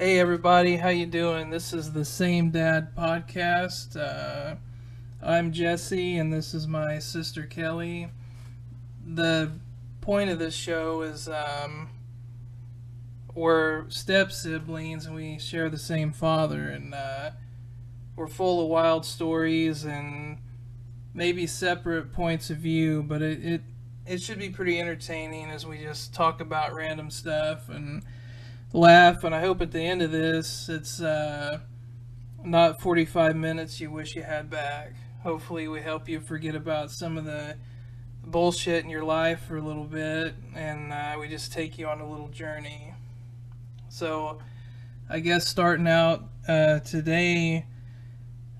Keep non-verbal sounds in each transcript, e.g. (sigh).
Hey everybody, how you doing? This is the Same Dad podcast. Uh, I'm Jesse, and this is my sister Kelly. The point of this show is um, we're step siblings, and we share the same father, and uh, we're full of wild stories and maybe separate points of view, but it, it it should be pretty entertaining as we just talk about random stuff and laugh. And I hope at the end of this, it's uh, not 45 minutes you wish you had back. Hopefully, we help you forget about some of the bullshit in your life for a little bit, and uh, we just take you on a little journey. So, I guess starting out uh, today,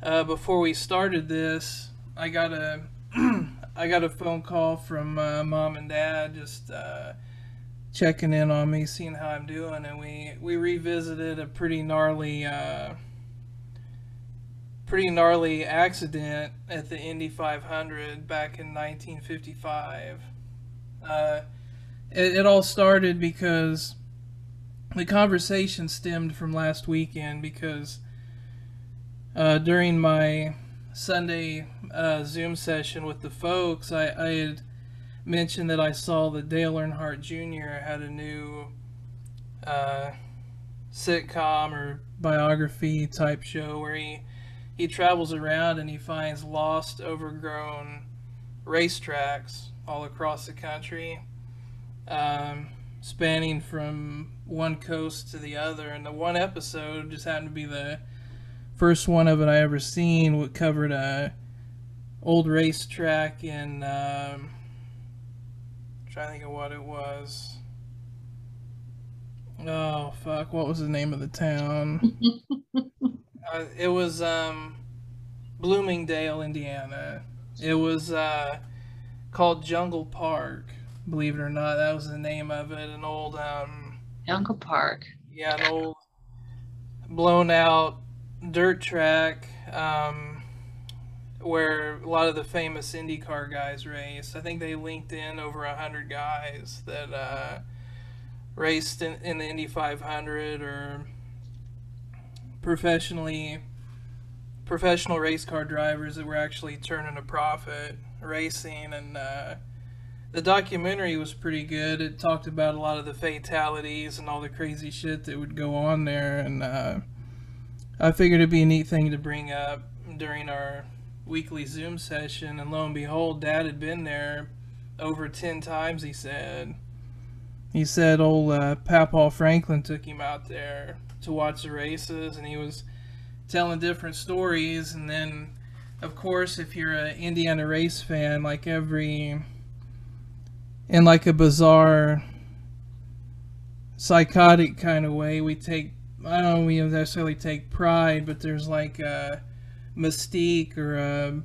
uh, before we started this, I got a (clears throat) I got a phone call from uh, mom and dad just uh, checking in on me, seeing how I'm doing, and we we revisited a pretty gnarly uh, pretty gnarly accident at the Indy 500 back in 1955. Uh, it, it all started because the conversation stemmed from last weekend because uh, during my Sunday uh, Zoom session with the folks, I, I had mentioned that I saw that Dale Earnhardt Jr. had a new uh, sitcom or biography type show where he he travels around and he finds lost, overgrown racetracks all across the country, um, spanning from one coast to the other. And the one episode just happened to be the first one of it I ever seen. What covered a old racetrack in. Um, trying to think of what it was. Oh fuck! What was the name of the town? (laughs) uh, it was um, Bloomingdale, Indiana. It was uh, called Jungle Park. Believe it or not, that was the name of it. An old um, Jungle Park. Yeah, an old blown out dirt track um, where a lot of the famous IndyCar guys race. I think they linked in over a hundred guys that uh, raced in, in the Indy 500 or professionally professional race car drivers that were actually turning a profit racing. And uh, the documentary was pretty good. It talked about a lot of the fatalities and all the crazy shit that would go on there. And uh, i figured it'd be a neat thing to bring up during our weekly zoom session and lo and behold dad had been there over 10 times he said he said old uh, Papaw Franklin took him out there to watch the races, and he was telling different stories. And then, of course, if you're an Indiana race fan, like every in like a bizarre, psychotic kind of way, we take I don't know we necessarily take pride, but there's like a mystique or a,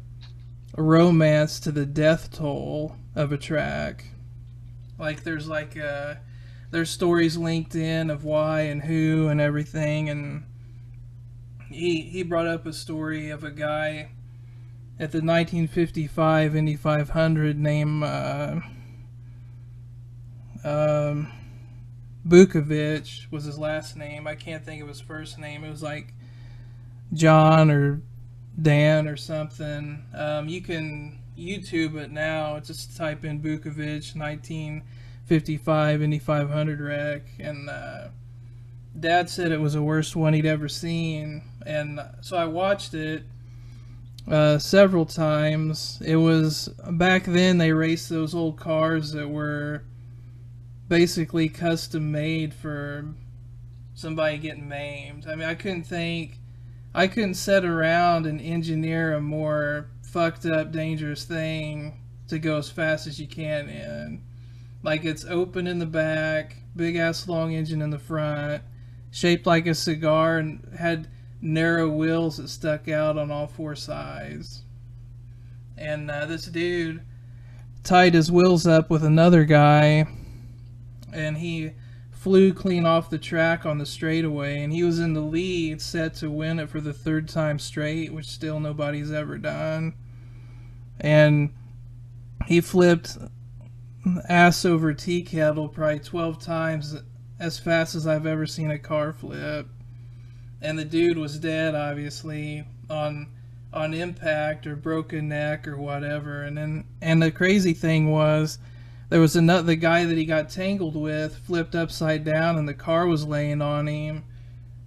a romance to the death toll of a track like there's like uh there's stories linked in of why and who and everything and he he brought up a story of a guy at the 1955 Indy 500 named uh, um, was his last name. I can't think of his first name. It was like John or Dan or something. Um, you can YouTube it now. Just type in Vukovich 1955 Indy 500 wreck, and uh, Dad said it was the worst one he'd ever seen, and so I watched it uh, several times. It was back then they raced those old cars that were basically custom made for somebody getting maimed. I mean, I couldn't think, I couldn't sit around and engineer a more fucked up, dangerous thing to go as fast as you can in. Like it's open in the back, big ass long engine in the front, shaped like a cigar, and had narrow wheels that stuck out on all four sides. And uh, this dude tied his wheels up with another guy, and he flew clean off the track on the straightaway, and he was in the lead, set to win it for the third time straight, which still nobody's ever done and he flipped ass over tea kettle probably 12 times as fast as I've ever seen a car flip. and the dude was dead, obviously on on impact or broken neck or whatever. And then and the crazy thing was there was another the guy that he got tangled with flipped upside down and the car was laying on him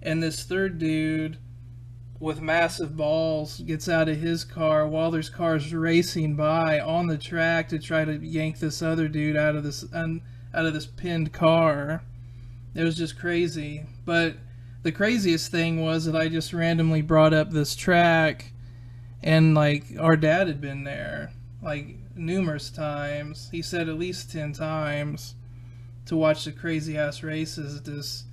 and this third dude with massive balls gets out of his car while there's cars racing by on the track to try to yank this other dude out of this un, out of this pinned car. It was just crazy. But the craziest thing was that I just randomly brought up this track and like our dad had been there like numerous times. He said at least 10 times to watch the crazy ass races at this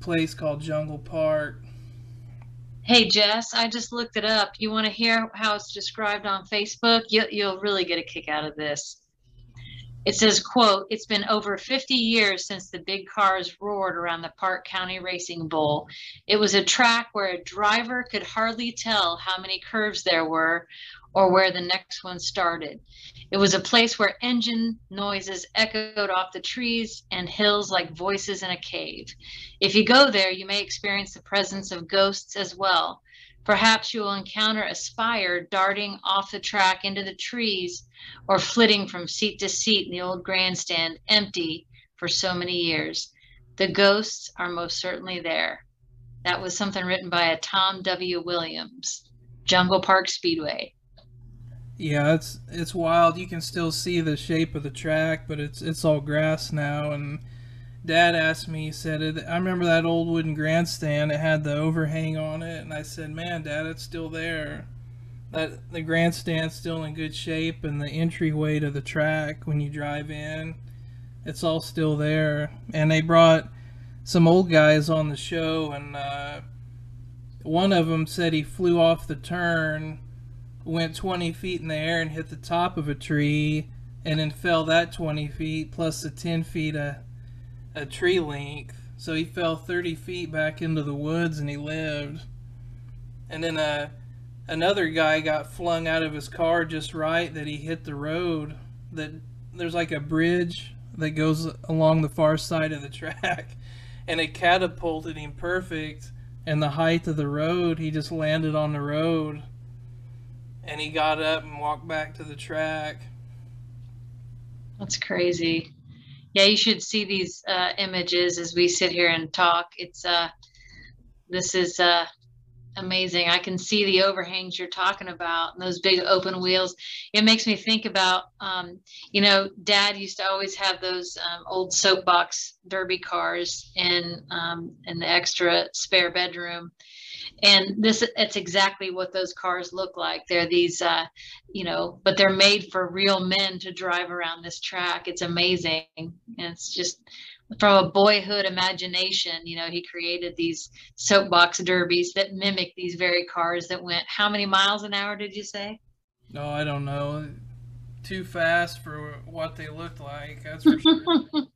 place called Jungle Park Hey Jess, I just looked it up. You want to hear how it's described on Facebook? You, you'll really get a kick out of this. It says, quote, it's been over 50 years since the big cars roared around the Parke County Racing Bowl. It was a track where a driver could hardly tell how many curves there were or where the next one started. It was a place where engine noises echoed off the trees and hills like voices in a cave. If you go there, you may experience the presence of ghosts as well. Perhaps you will encounter a spire darting off the track into the trees or flitting from seat to seat in the old grandstand, empty for so many years. The ghosts are most certainly there. That was something written by a Tom W. Williams, Jungle Park Speedway. Yeah, it's it's wild. You can still see the shape of the track, but it's it's all grass now. And Dad asked me, he said, "I remember that old wooden grandstand. It had the overhang on it." And I said, "Man, Dad, it's still there. That the grandstand's still in good shape, and the entryway to the track when you drive in, it's all still there." And they brought some old guys on the show, and uh, one of them said he flew off the turn went 20 feet in the air and hit the top of a tree and then fell that 20 feet plus the 10 feet a, a tree length. So he fell 30 feet back into the woods and he lived. And then uh, another guy got flung out of his car just right that he hit the road. That there's like a bridge that goes along the far side of the track, (laughs) and it catapulted him perfect. And the height of the road, he just landed on the road and he got up and walked back to the track. That's crazy. Yeah, you should see these uh, images as we sit here and talk. It's uh, this is uh, amazing. I can see the overhangs you're talking about and those big open wheels. It makes me think about, um, you know, Dad used to always have those um, old soapbox derby cars in um, in the extra spare bedroom, and this it's exactly what those cars look like. They're these uh, you know but they're made for real men to drive around this track. It's amazing. And it's just from a boyhood imagination you know he created these soapbox derbies that mimic these very cars that went how many miles an hour did you say? No i don't know. Too fast for what they looked like that's for sure. (laughs)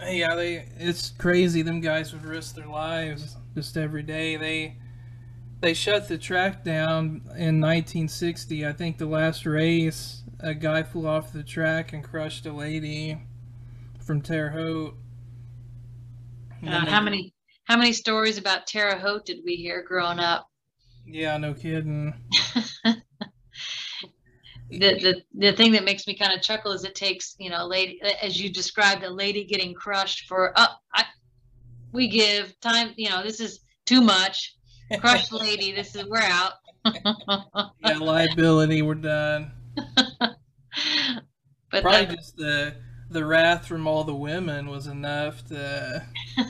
Yeah they it's crazy. Them guys would risk their lives just every day. They they shut the track down in 1960. I think the last race, a guy flew off the track and crushed a lady from Terre Haute. Uh, how many how many stories about Terre Haute did we hear growing up? Yeah, no kidding. (laughs) the, the the thing that makes me kind of chuckle is it takes you know lady as you described a lady getting crushed for oh I we give time you know this is too much. Crush lady this is we're out. (laughs) Yeah liability we're done. (laughs) But probably that, just the the wrath from all the women was enough to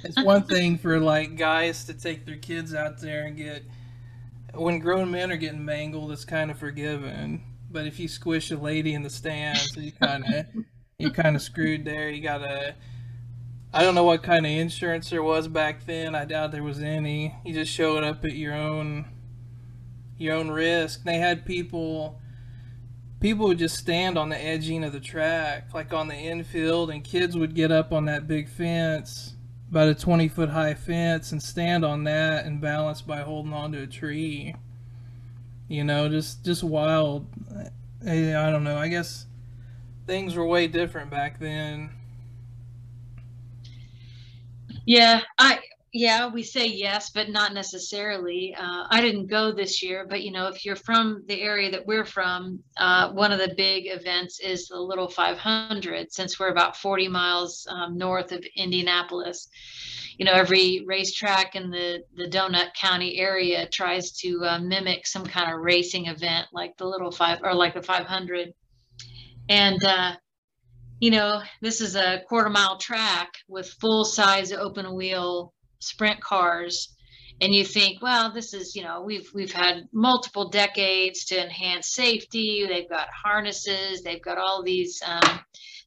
it's one thing for like guys to take their kids out there and get when grown men are getting mangled it's kind of forgiven. But if you squish a lady in the stands you kind of you kind of screwed there. You gotta I don't know what kind of insurance there was back then. I doubt there was any. You just showed up at your own your own risk. They had people people would just stand on the edging of the track, like on the infield, and kids would get up on that big fence, about a 20 foot high fence, and stand on that and balance by holding onto a tree. You know, just just wild. I, I don't know. I guess things were way different back then. Yeah, I yeah, we say yes, but not necessarily. Uh, I didn't go this year, but you know, if you're from the area that we're from, uh, one of the big events is the Little 500. Since we're about 40 miles um, north of Indianapolis, you know, every racetrack in the the Donut County area tries to uh, mimic some kind of racing event, like the Little Five or like the 500. And uh, you know, this is a quarter mile track with full size open wheel sprint cars. And you think well this is you know we've we've had multiple decades to enhance safety. They've got harnesses. They've got all these um,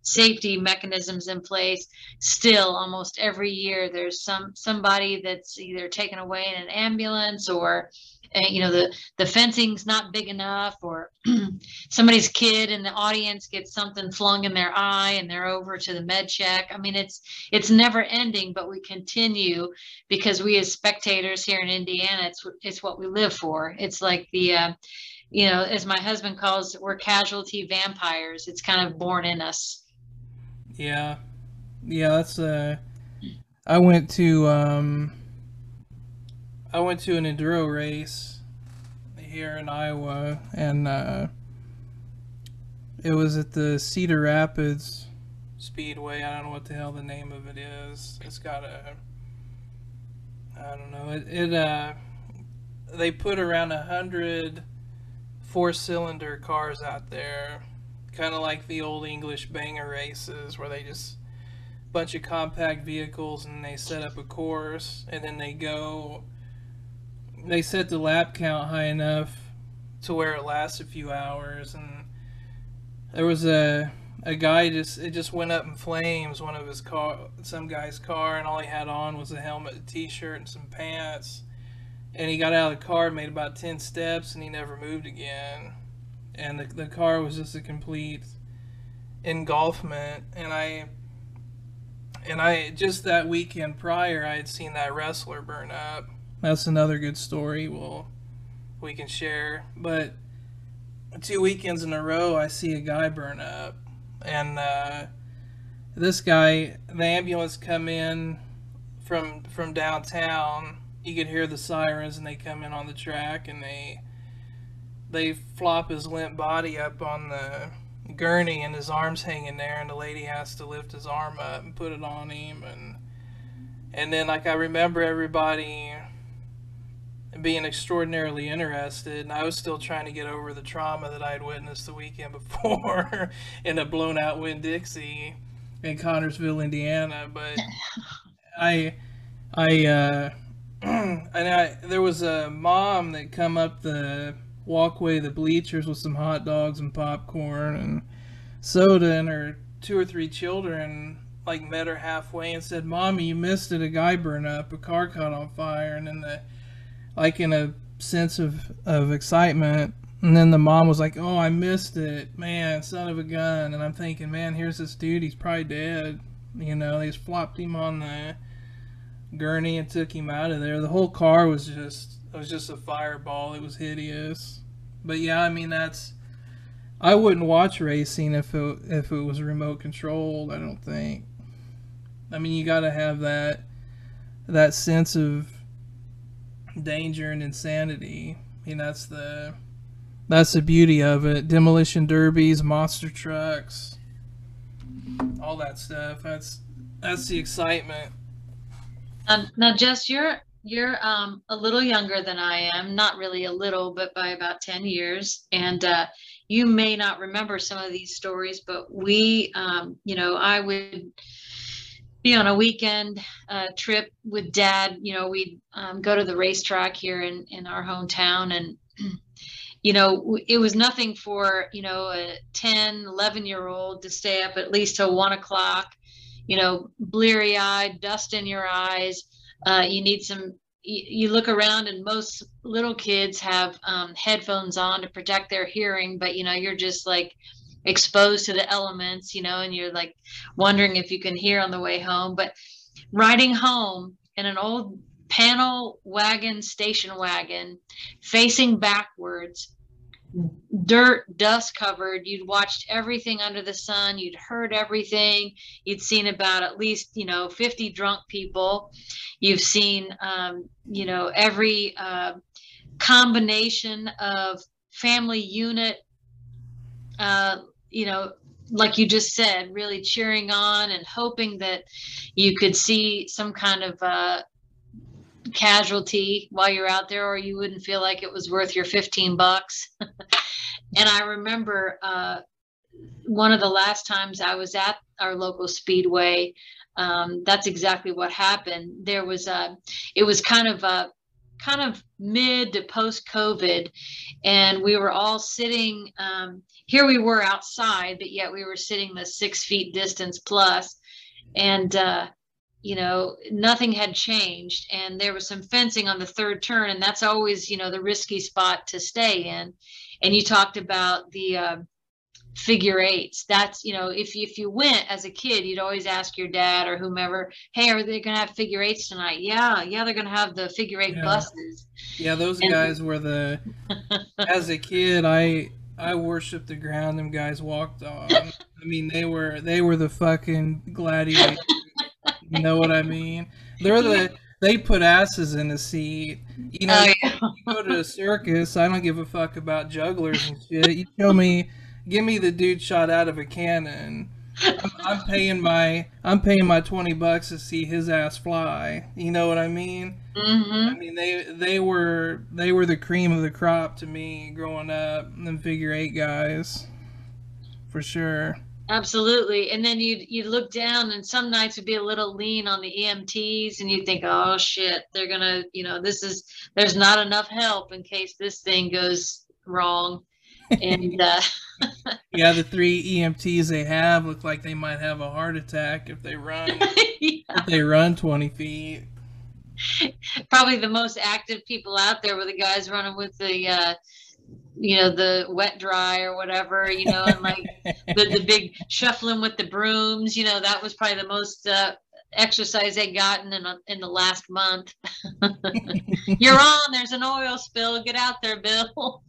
safety mechanisms in place. Still almost every year there's some somebody that's either taken away in an ambulance or you know the the fencing's not big enough or (clears throat) somebody's kid in the audience gets something flung in their eye and they're over to the med check. I mean it's it's never ending but we continue because we as spectators here in indiana it's it's what we live for. It's like the uh, you know as my husband calls it, we're casualty vampires. It's kind of born in us. Yeah. Yeah that's uh i went to um I went to an enduro race here in Iowa, and uh, it was at the Cedar Rapids Speedway. I don't know what the hell the name of it is. It's got a, I don't know. It, it uh, they put around a hundred four-cylinder cars out there, kind of like the old English banger races, where they just bunch of compact vehicles and they set up a course and then they go they set the lap count high enough to where it lasts a few hours and there was a a guy just it just went up in flames one of his car some guy's car and all he had on was a helmet a t-shirt and some pants. And he got out of the car made about 10 steps and he never moved again. And the, the car was just a complete engulfment. And i and i just that weekend prior i had seen that wrestler burn up that's another good story we'll we can share. But two weekends in a row, I see a guy burn up, and uh, this guy, the ambulance come in from from downtown. You could hear the sirens, and they come in on the track, and they they flop his limp body up on the gurney, and his arms hanging there, and the lady has to lift his arm up and put it on him, and and then like I remember everybody being extraordinarily interested, and I was still trying to get over the trauma that I had witnessed the weekend (laughs) before in a blown out Winn Dixie in Connersville, Indiana. But (laughs) I, I, uh, (clears throat) and I, there was a mom that come up the walkway, the bleachers with some hot dogs and popcorn and soda, and her two or three children like met her halfway and said, "Mommy, you missed it. A guy burned up. A car caught on fire." And then the like in a sense of, of excitement. And then the mom was like, "Oh, I missed it, man, son of a gun." And I'm thinking, man, here's this dude. He's probably dead. You know, they just flopped him on the gurney and took him out of there. The whole car was just it was just a fireball. It was hideous. But yeah, I mean that's I wouldn't watch racing if it if it was remote controlled. I don't think. I mean, you got to have that that sense of danger and insanity. I mean, that's the that's the beauty of it. Demolition derbies, monster trucks, all that stuff. That's that's the excitement. Um, now, Jess, you're you're um, a little younger than I am. Not really a little, but by about ten years. And uh, you may not remember some of these stories, but we, um, you know, I would be on a weekend uh, trip with dad you know we'd um, go to the racetrack here in in our hometown and (clears throat) you know it was nothing for you know a 10 11 year old to stay up at least till one o'clock you know bleary eyed dust in your eyes. Uh, you need some you, look around and most little kids have um, headphones on to protect their hearing but you know you're just like exposed to the elements, you know, and you're like wondering if you can hear on the way home. But riding home in an old panel wagon, station wagon, facing backwards dirt, dust covered. You'd watched everything under the sun. You'd heard everything. You'd seen about at least, you know, 50 drunk people. You've seen, um, you know, every uh, combination of family unit, uh, you know, like you just said, really cheering on and hoping that you could see some kind of uh, casualty while you're out there, or you wouldn't feel like it was worth your 15 bucks. (laughs) and I remember uh, one of the last times I was at our local speedway. Um, that's exactly what happened. There was a, it was kind of a, kind of mid to post COVID, and we were all sitting. Um, here we were outside, but yet we were sitting the six feet distance plus, and uh, you know nothing had changed, and there was some fencing on the third turn, and that's always you know the risky spot to stay in. And you talked about the uh, figure eights. That's you know, if if you went as a kid, you'd always ask your dad or whomever, "Hey, are they going to have figure eights tonight?" Yeah, yeah, they're going to have the figure eight Yeah. buses. Yeah, those And- guys were the. (laughs) As a kid, I I worshipped the ground them guys walked on. (laughs) I mean, they were they were the fucking gladiators. you know what I mean? They're the they put asses in the seat. You know, Oh, yeah. you go to a circus. I don't give a fuck about jugglers and (laughs) shit. You show me, give me the dude shot out of a cannon. I'm, I'm paying my I'm paying my twenty bucks to see his ass fly. You know what I mean? Mm-hmm. I mean they they were they were the cream of the crop to me growing up. Them figure eight guys, for sure. Absolutely. And then you'd you'd look down and some nights would be a little lean on the EMTs and you'd think, oh shit, they're gonna, you know, this is there's not enough help in case this thing goes wrong. And uh (laughs) Yeah, the three EMTs they have look like they might have a heart attack if they run. (laughs) If they run twenty feet. probably the most active people out there were the guys running with the uh you know the wet dry or whatever you know and like (laughs) the, the big shuffling with the brooms you know that was probably the most uh exercise they'd gotten in, in the last month. (laughs) You're on there's an oil spill get out there bill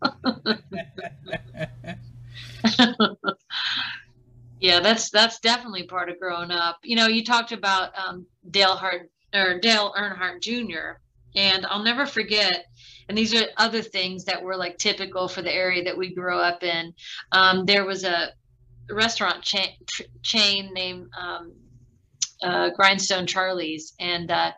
yeah that's that's definitely part of growing up. You know you talked about um, dale hart or dale earnhardt jr and i'll never forget and these are other things that were like typical for the area that we grew up in. Um, there was a restaurant chain, chain named um, uh, grindstone charley's and uh,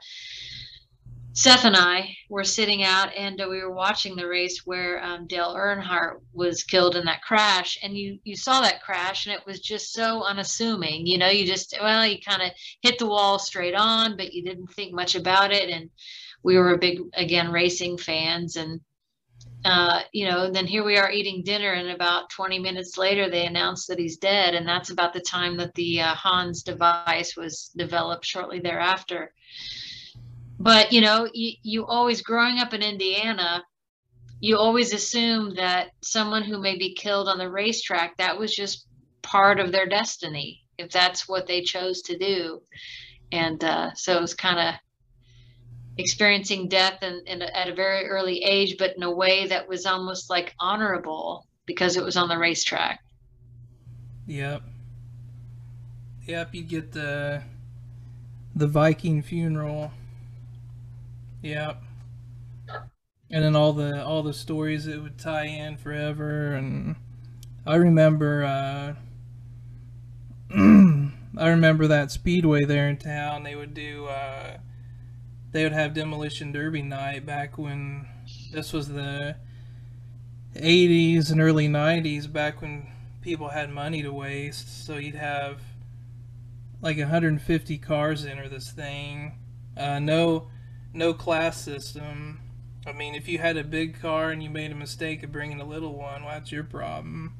Seth and I were sitting out and we were watching the race where um, Dale Earnhardt was killed in that crash. And you, you saw that crash and it was just so unassuming. You know, you just, well, you kind of hit the wall straight on, but you didn't think much about it. And we were a big, again, racing fans. And, uh, you know, then here we are eating dinner. And about 20 minutes later, they announced that he's dead. And that's about the time that the uh, Hans device was developed shortly thereafter but you know you, you always growing up in indiana you always assume that someone who may be killed on the racetrack that was just part of their destiny if that's what they chose to do and uh, so it was kind of experiencing death in, in a, at a very early age but in a way that was almost like honorable because it was on the racetrack Yep. Yep, you get the the Viking funeral. Yep. And then all the all the stories that would tie in forever and I remember uh (clears throat) I remember that speedway there in town they would do uh they would have demolition derby night back when this was the 80s and early 90s back when people had money to waste, so you'd have like 150 cars enter this thing. Uh, no, no class system. I mean, if you had a big car and you made a mistake of bringing a little one, well, that's your problem.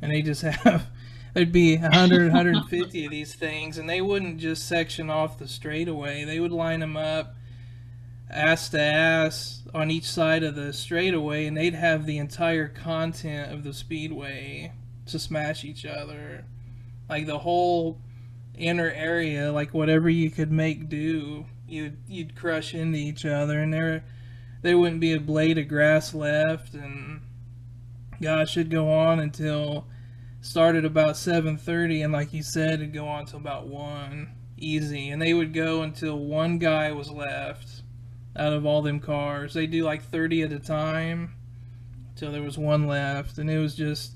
And they just (laughs) have, there'd be 100, 150 of these things, and they wouldn't just section off the straightaway. They would line them up ass to ass on each side of the straightaway, and they'd have the entire content of the speedway to smash each other. Like the whole inner area, like whatever you could make do, you'd you'd crush into each other, and there there wouldn't be a blade of grass left, and gosh, it'd go on until started about 7:30 and like you said it'd go on till about 1 easy and they would go until one guy was left out of all them cars. They do like 30 at a time till there was one left and it was just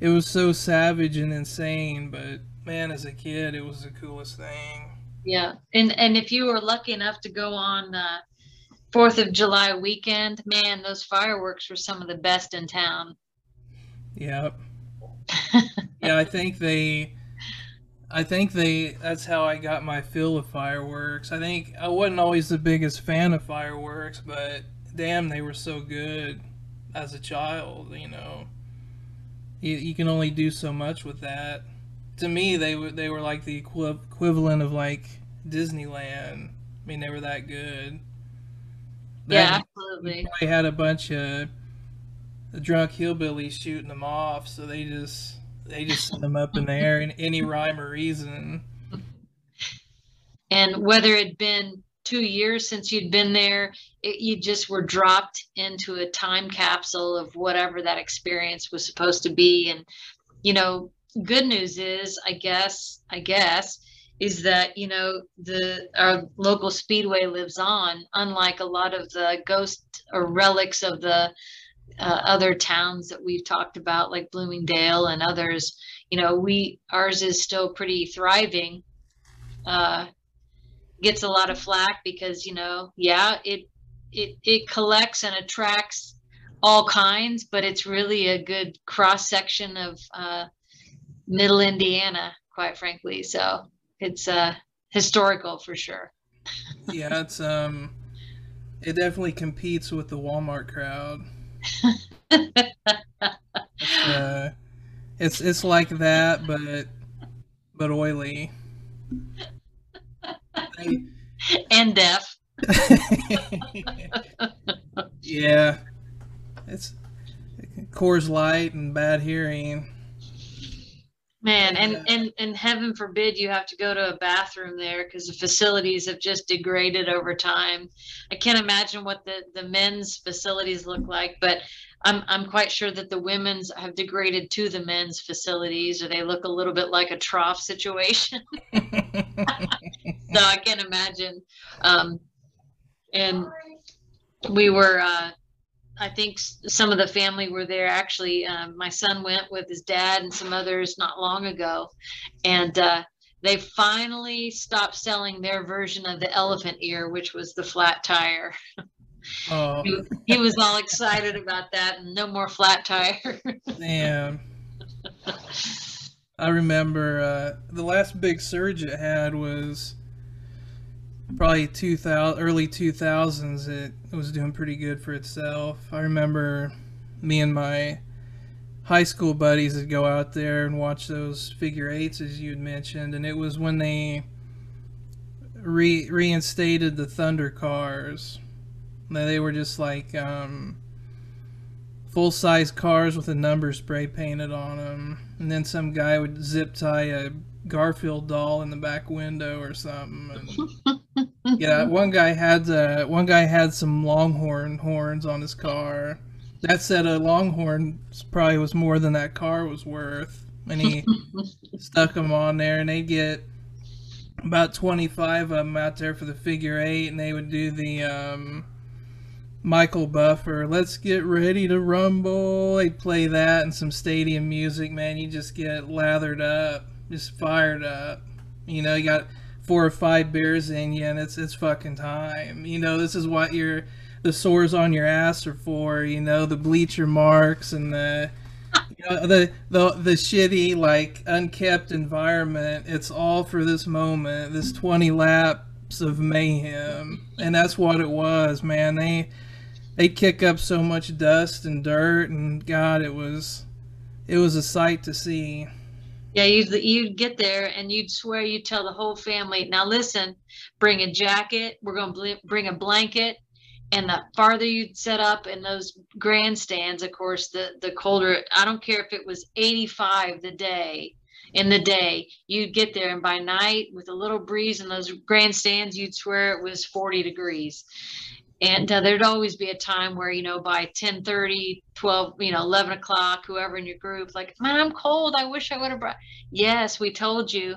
it was so savage and insane, but man as a kid it was the coolest thing. Yeah. And and if you were lucky enough to go on uh Fourth of July weekend, man, those fireworks were some of the best in town. Yep. (laughs) yeah, I think they I think they that's how I got my fill of fireworks. I think I wasn't always the biggest fan of fireworks, but damn they were so good as a child, you know. You, you can only do so much with that. To me, they were they were like the equi- equivalent of like Disneyland. I mean, they were that good. Yeah, absolutely. They had a bunch of drunk hillbillies shooting them off, so they just they just sent them up in the air in any rhyme or reason. And whether it'd been two years since you'd been there, it, you just were dropped into a time capsule of whatever that experience was supposed to be. And you know, good news is, I guess, I guess is that you know the our local speedway lives on unlike a lot of the ghost or relics of the uh, other towns that we've talked about like bloomingdale and others. You know we ours is still pretty thriving. Uh gets a lot of flack because you know yeah it it it collects and attracts all kinds but it's really a good cross section of uh middle indiana quite frankly so it's uh historical for sure. (laughs) yeah, it's um it definitely competes with the Walmart crowd. it's, uh, it's it's like that, but but oily. I, (laughs) and deaf. (laughs) yeah, it's Coors Light and bad hearing. Man, and, and and heaven forbid you have to go to a bathroom there because the facilities have just degraded over time. I can't imagine what the, the men's facilities look like, but I'm I'm quite sure that the women's have degraded to the men's facilities, or they look a little bit like a trough situation. (laughs) so I can't imagine. Um, and we were uh, I think some of the family were there. Actually, um, my son went with his dad and some others not long ago, and uh, they finally stopped selling their version of the elephant ear, which was the flat tire. Oh. he, he, was all excited about that, and no more flat tire. (laughs) Damn. I remember uh, the last big surge it had was probably 2000 early 2000s it, was doing pretty good for itself. I remember me and my high school buddies would go out there and watch those figure eights as you had mentioned and it was when they re- reinstated the thunder cars. They were just like um, full size cars with a number spray painted on them and then some guy would zip tie a garfield doll in the back window or something (laughs) yeah, one guy had uh, one guy had some longhorn horns on his car. That said, a longhorn probably was more than that car was worth, and he (laughs) stuck them on there, and they get about twenty five of them out there for the figure eight, and they would do the um, Michael Buffer. Let's get ready to rumble. They'd play that and some stadium music. Man, you just get lathered up, just fired up. You know, you got four or five beers in you and it's it's fucking time. You know, this is what your the sores on your ass are for, you know, the bleacher marks and the you know, the the the shitty like unkept environment. It's all for this moment, this 20 laps of mayhem. And that's what it was, man. They they kick up so much dust and dirt and god, it was it was a sight to see. Yeah, you'd, you'd get there and you'd swear you'd tell the whole family, now listen, bring a jacket, we're going to bring a blanket. And the farther you'd set up in those grandstands, of course, the, the colder, I don't care if it was 85 the day, in the day, you'd get there. And by night, with a little breeze in those grandstands, you'd swear it was 40 degrees. And uh, there'd always be a time where you know by 10 30 12 you know 11 o'clock whoever in your group like man i'm cold. I wish i would have brought yes we told you.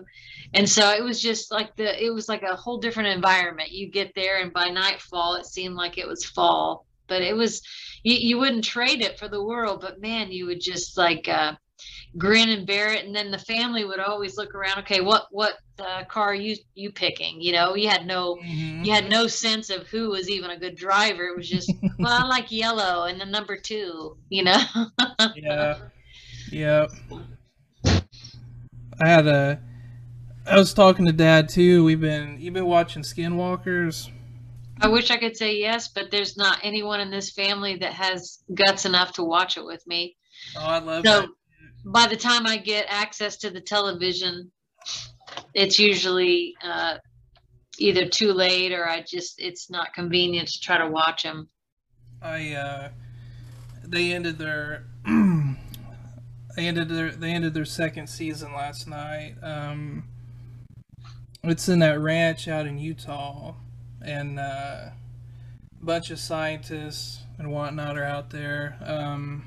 And so it was just like the it was like a whole different environment. You get there and by nightfall it seemed like it was fall. But it was you, you wouldn't trade it for the world but man you would just like uh grin and bear it and then the family would always look around okay what what uh, car are you you picking you know you had no Mhm. you had no sense of who was even a good driver it was just (laughs) well i like yellow and the number two you know (laughs) yeah. Yep. I had a. I was talking to Dad too. We've been you've been watching Skinwalkers. i wish i could say yes but there's not anyone in this family that has guts enough to watch it with me Oh, I love So- that. By the time I get access to the television, it's usually uh, either too late or I just it's not convenient to try to watch them. I uh, they ended their (clears throat) they ended their they ended their second season last night. Um, it's in that ranch out in Utah, and uh, a bunch of scientists and whatnot are out there. Um,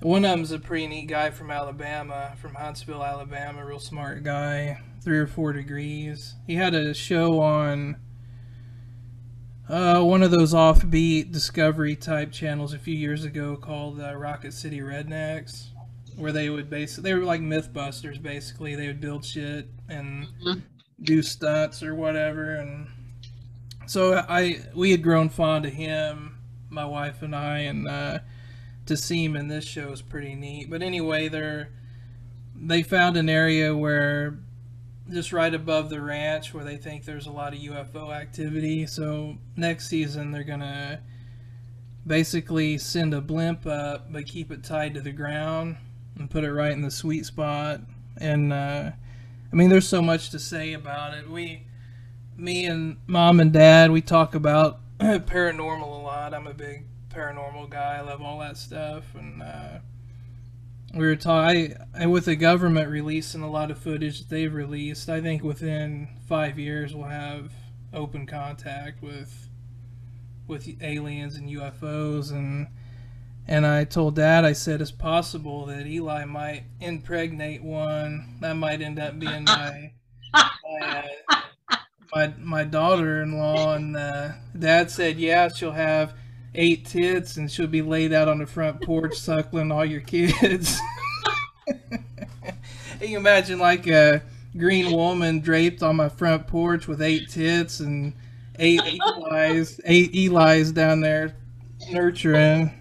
one of them's a pretty neat guy from Alabama, from Huntsville, Alabama, real smart guy. Three or four degrees. He had a show on uh, one of those offbeat discovery type channels a few years ago called uh, Rocket City Rednecks, where they would basically they were like MythBusters. Basically, they would build shit and Mhm. do stunts or whatever. And so I we had grown fond of him, my wife and I, and uh, to see him in this show is pretty neat. But anyway, they're they found an area where just right above the ranch where they think there's a lot of UFO activity. So next season they're gonna basically send a blimp up, but keep it tied to the ground and put it right in the sweet spot. And uh, I mean, there's so much to say about it. We, me and mom and dad, we talk about (clears throat) paranormal a lot. I'm a big paranormal guy. I love all that stuff, and uh, we were talking. With the government releasing a lot of footage that they've released, I think within five years we'll have open contact with with aliens and UFOs and and I told Dad, I said it's possible that Eli might impregnate one. That might end up being my my, my, my daughter-in-law. And uh, Dad said, yeah, she'll have eight tits and she'll be laid out on the front porch (laughs) suckling all your kids. (laughs) Can you imagine like a green woman draped on my front porch with eight tits and eight Eli's, eight Eli's down there nurturing. (laughs)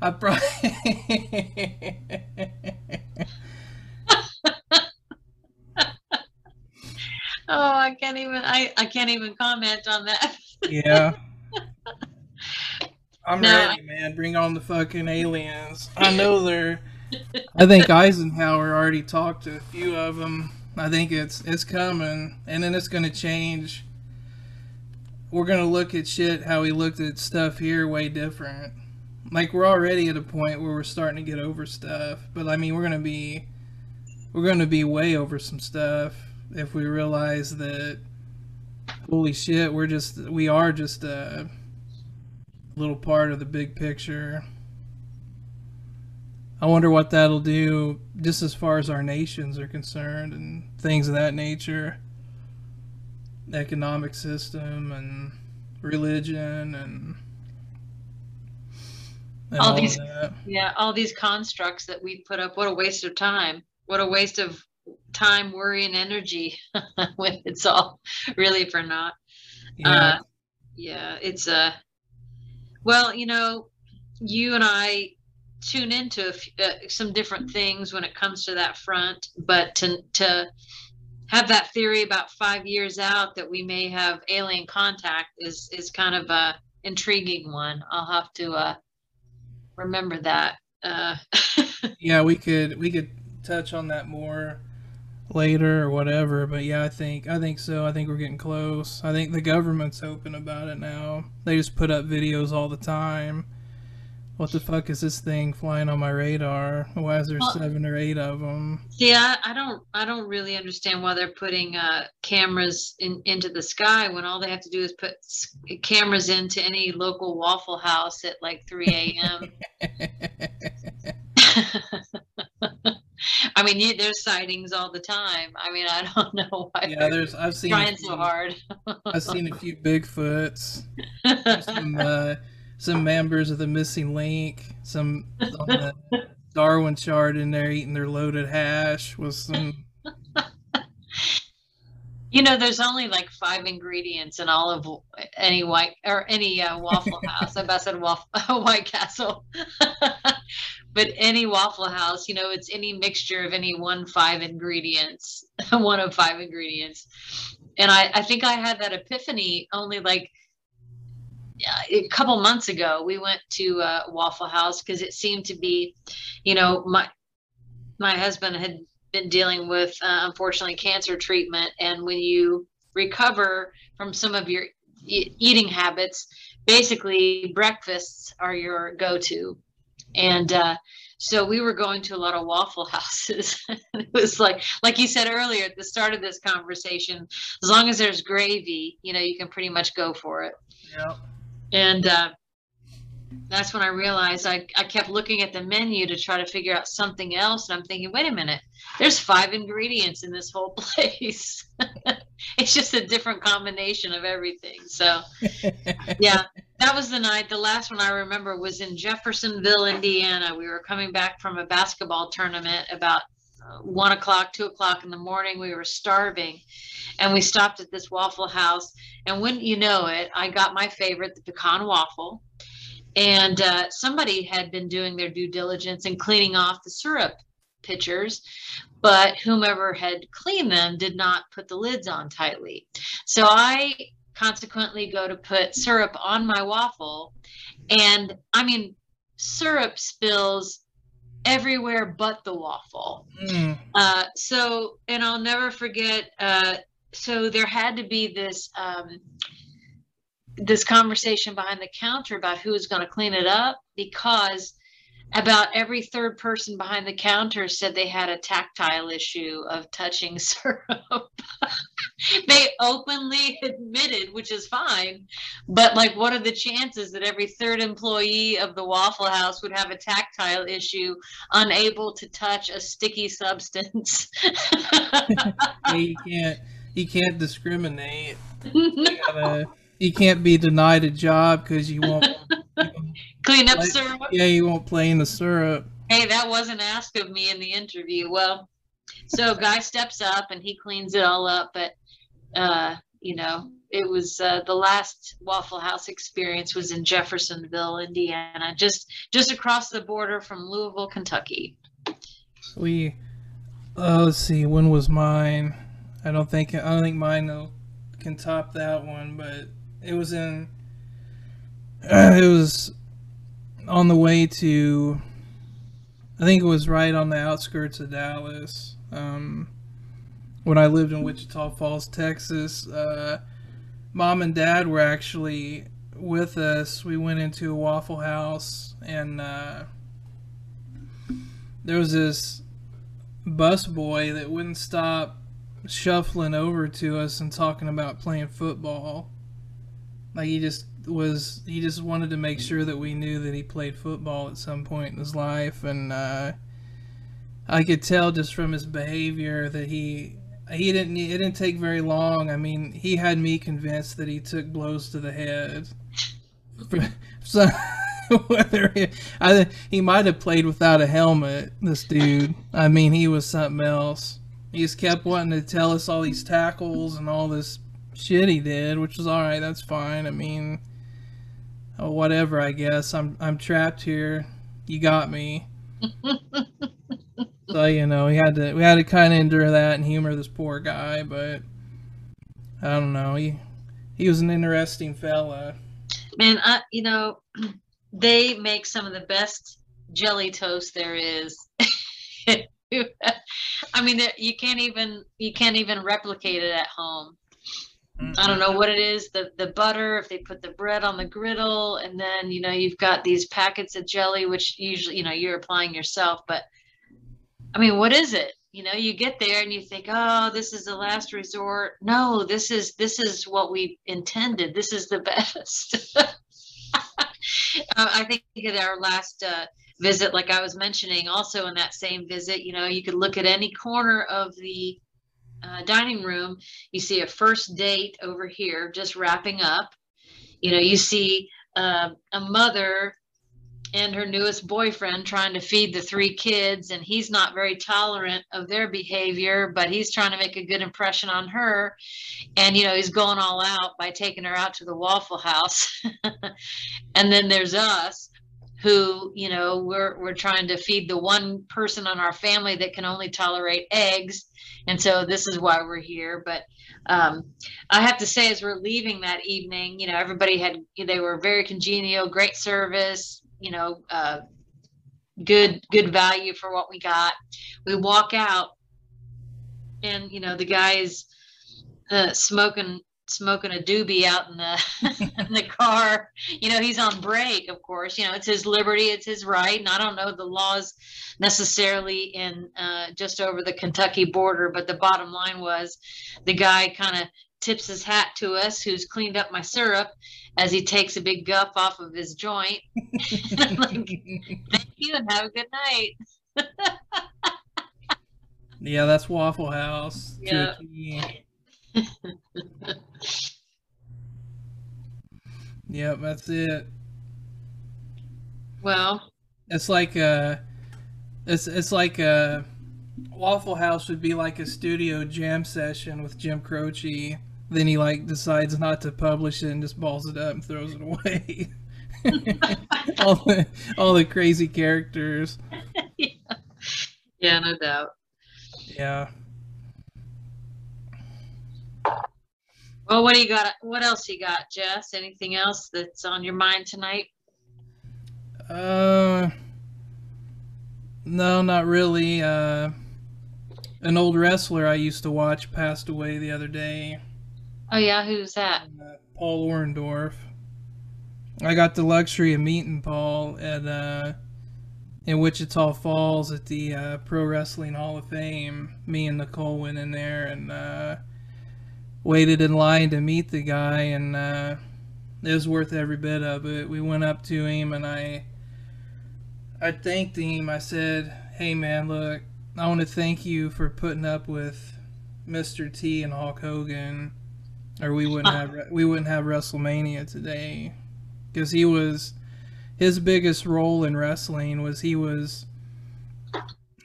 I probably. Oh, I can't even I, I can't even comment on that. Yeah. (laughs) I'm No, ready, man. Bring on the fucking aliens. I know they're. (laughs) I think Eisenhower already talked to a few of them. I think it's it's coming, and then it's gonna change. We're gonna look at shit how we looked at stuff here way different. Like we're already at a point where we're starting to get over stuff, but I mean we're gonna be we're gonna be way over some stuff if we realize that holy shit we're just we are just a little part of the big picture. I wonder what that'll do just as far as our nations are concerned and things of that nature. Economic system and religion and, and All all, these yeah all these constructs that we put up, what a waste of time. What a waste of time, worry, and energy (laughs) when it's all really for naught. Yeah. Uh, yeah, it's a. well, you know, you and I tune into uh, some different things when it comes to that front, but to to have that theory about five years out that we may have alien contact is is kind of a intriguing one. I'll have to uh, remember that. Uh, (laughs) yeah, we could we could touch on that more later or whatever. But yeah, I think I think so. I think we're getting close. I think the government's open about it now. They just put up videos all the time what the fuck is this thing flying on my radar? Why is there Well- seven or eight of them? See, I, I don't I don't really understand why they're putting uh, cameras in into the sky when all they have to do is put s- cameras into any local Waffle House at like 3 a.m. (laughs) (laughs) (laughs) I mean, you, there's sightings all the time. I mean, I (laughs) don't know why yeah, there's I've seen trying a so few- hard. I've seen a few Bigfoots, (laughs) some uh, some members of the missing link, some on the Darwin chart in there eating their loaded hash with some. (laughs) You know, there's only like five ingredients in all of any white or any uh, Waffle House. I bet said waffle, White Castle, but any Waffle House, you know, it's any mixture of any one five ingredients, (laughs) one of five ingredients. And I, I think I had that epiphany only like a couple months ago. We went to uh, Waffle House because it seemed to be, you know, my my husband had been dealing with uh, unfortunately cancer treatment and when you recover from some of your e- eating habits basically breakfasts are your go-to and uh, so we were going to a lot of waffle (laughs) houses it was like like you said earlier at the start of this conversation as long as there's gravy you know you can pretty much go for it Yeah. and uh, that's when I realized I, I kept looking at the menu to try to figure out something else. And I'm thinking, wait a minute, there's five ingredients in this whole (laughs) place. (laughs) it's just a different combination of everything. So, (laughs) yeah, that was the night. The last one I remember was in Jeffersonville, Indiana. We were coming back from a basketball tournament about uh, one o'clock, two o'clock in the morning. We were starving. And we stopped at this Waffle House. And wouldn't you know it, I got my favorite, the pecan waffle and uh, somebody had been doing their due diligence and cleaning off the syrup pitchers but whomever had cleaned them did not put the lids on tightly so i consequently go to put syrup on my waffle and i mean syrup spills everywhere but the waffle Mm, uh, so, and I'll never forget. Uh, so there had to be this um, this conversation behind the counter about who's going to clean it up because about every third person behind the counter said they had a tactile issue of touching (laughs) syrup. they openly admitted, which is fine, but like, what are the chances that every third employee of the Waffle House would have a tactile issue, unable to touch a sticky substance? (laughs) you can't you can't discriminate. (laughs) You, gotta, you can't be denied a job because you won't. (laughs) Clean up Like- syrup. yeah, you won't play in the syrup. Hey, that wasn't asked of me in the interview. Well, so guy steps up and he cleans it all up, but uh, you know, it was uh, the last Waffle House experience was in Jeffersonville, Indiana, just just across the border from Louisville, Kentucky. We, uh, let's see, when was mine? I don't think I don't think mine will- can top that one, but it was in. (clears throat) it was on the way to. I think it was right on the outskirts of Dallas. Um, when I lived in Wichita Falls, Texas, uh, mom and dad were actually with us. We went into a Waffle House and. Uh, there was this bus boy that wouldn't stop shuffling over to us and talking about playing football. Like he just was he just wanted to make sure that we knew that he played football at some point in his life and uh, I could tell just from his behavior that he he didn't it didn't take very long. I mean, he had me convinced that he took blows to the head. (laughs) so whether he, I, he might have played without a helmet, this dude. I mean, he was something else. He just kept wanting to tell us all these tackles and all this shit he did, which was all right. That's fine. I mean, oh, whatever. I guess I'm I'm trapped here. You got me. (laughs) so you know, we had to we had to kind of endure that and humor this poor guy, but I don't know. He he was an interesting fella. Man, I, you know, (clears throat) they make some of the best jelly toast there is. (laughs) I mean, you can't even you can't even replicate it at home. I don't know what it is, the the butter, if they put the bread on the griddle, and then you know you've got these packets of jelly, which usually you know you're applying yourself. But I mean, what is it? You know, you get there and you think, oh, this is the last resort. No, this is this is what we intended. This is the (laughs) best. uh, I think at our last uh, visit, like I was mentioning, also in that same visit, you know, you could look at any corner of the uh, dining room, you see a first date over here just wrapping up. You know, you see uh, a mother and her newest boyfriend trying to feed the three kids, and he's not very tolerant of their behavior, but he's trying to make a good impression on her. And, you know, he's going all out by taking her out to the Waffle House. (laughs) and then there's us who you know we're we're trying to feed the one person on our family that can only tolerate eggs. And so this is why we're here. But um, i have to say as we're leaving that evening you know everybody had they were very congenial great service you know uh, good good value for what we got. We walk out and you know the guy is uh, smoking smoking a doobie out in the (laughs) in the car. You know, he's on break, of course. You know, it's his liberty, it's his right. And I don't know the laws necessarily in uh, just over the Kentucky border, but the bottom line was the guy kind of tips his hat to us, who's cleaned up my syrup, as he takes a big guff off of his joint. (laughs) like, thank you and have a good night. (laughs) yeah, that's Waffle House. Yeah. Yep, that's it. Well, it's like a, it's it's like a Waffle House would be like a studio jam session with Jim Croce. Then he like decides not to publish it and just balls it up and throws it away. (laughs) all the all the crazy characters. (laughs) yeah. yeah, no doubt. Yeah. Well, what do you got? What else you got, Jess? Anything else that's on your mind tonight? Uh, no, not really. Uh, an old wrestler I used to watch passed away the other day. Oh yeah, who's that? Uh, Paul Orndorff. I got the luxury of meeting Paul at uh, in Wichita Falls at the uh, Pro Wrestling Hall of Fame. Me and Nicole went in there and uh, waited in line to meet the guy, and uh, it was worth every bit of it. We went up to him, and I, I thanked him. I said, "Hey, man, look, I want to thank you for putting up with Mr. T and Hulk Hogan, or we wouldn't have (laughs) we wouldn't have WrestleMania today, because he was." His biggest role in wrestling was he was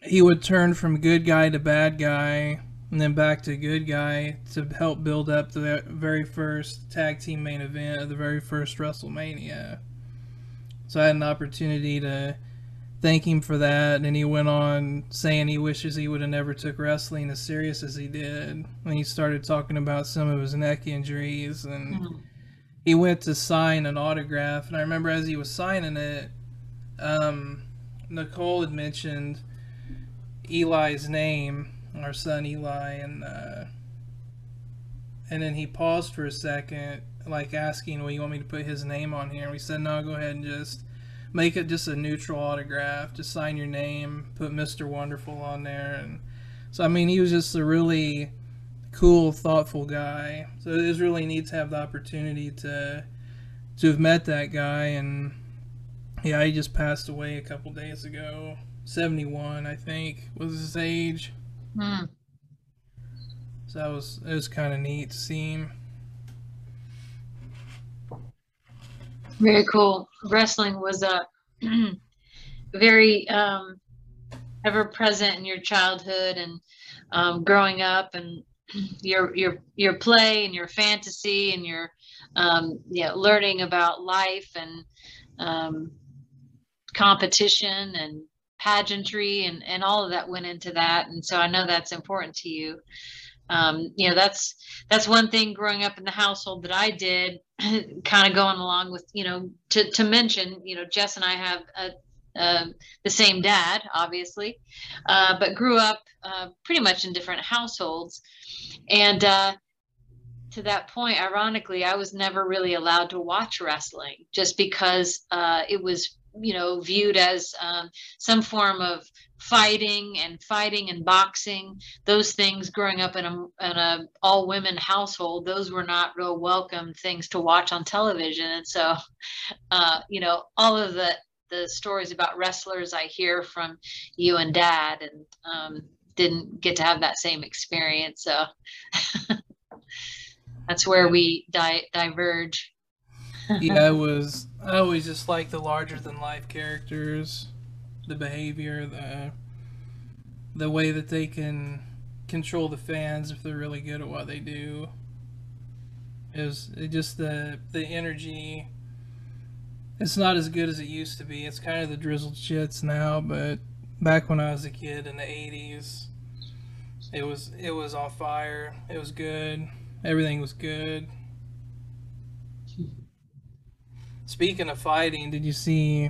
he would turn from good guy to bad guy and then back to good guy to help build up the very first tag team main event of the very first WrestleMania. So I had an opportunity to thank him for that, and he went on saying he wishes he would have never took wrestling as serious as he did when he started talking about some of his neck injuries and. Mm-hmm. He went to sign an autograph, and I remember as he was signing it, um, Nicole had mentioned Eli's name, our son Eli, and uh, and then he paused for a second, like asking, "Well, you want me to put his name on here?" And we said, "No, go ahead and just make it just a neutral autograph. Just sign your name, put Mister Wonderful on there." And so, I mean, he was just a really cool, thoughtful guy. So it was really neat to have the opportunity to to have met that guy. And yeah, he just passed away a couple days ago. 71, I think, was his age. Hmm. So that was it was kind of neat to see him. Very cool. Wrestling was a (clears throat) very um, ever present in your childhood and um, growing up, and (clears throat) your your your play and your fantasy and your um, yeah learning about life and um, competition and pageantry and, and all of that went into that. And so I know that's important to you. Um, you know, that's, that's one thing growing up in the household that I did (clears throat) kind of going along with, you know, to, to mention, you know, Jess and I have a, the same dad, obviously, uh, but grew up uh, pretty much in different households. And uh, to that point, ironically, I was never really allowed to watch wrestling just because uh, it was, you know, viewed as um, some form of fighting and fighting and boxing. Those things growing up in a, in a all women household, those were not real welcome things to watch on television. And so, uh, you know, all of the the stories about wrestlers I hear from you and Dad, and um, didn't get to have that same experience. So. (laughs) that's where we di- diverge. Yeah, it (laughs) was. I always just like the larger than life characters, the behavior, the the way that they can control the fans if they're really good at what they do. Is it just the the energy. It's not as good as it used to be. It's kind of the drizzled shits now, but back when I was a kid in the '80s, it was it was on fire. It was good. Everything was good. Speaking of fighting, did you see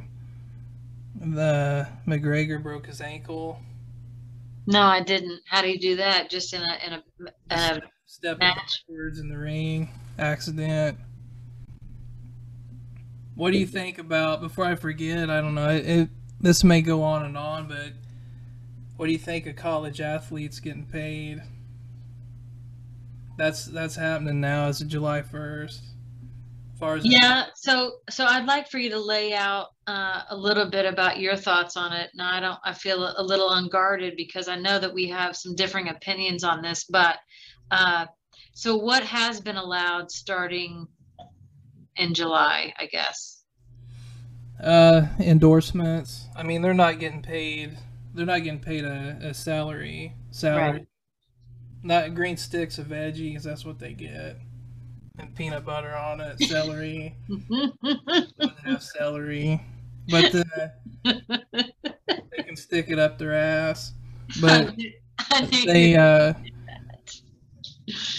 the McGregor broke his ankle? No, I didn't. How do you do that? Just in a in a, a step backwards in the ring, accident. What do you think about? Before I forget, I don't know. It, it this may go on and on, but what do you think of college athletes getting paid? That's that's happening now as of July first. Far as yeah, so so I'd like for you to lay out uh, a little bit about your thoughts on it. Now I don't I feel a little unguarded because I know that we have some differing opinions on this, but uh, so what has been allowed starting in July, I guess? Uh, endorsements. I mean, they're not getting paid. They're not getting paid a, a salary salary. Right. Not green sticks of veggies. That's what they get. And peanut butter on it, celery. have celery, but the, they can stick it up their ass. But they uh,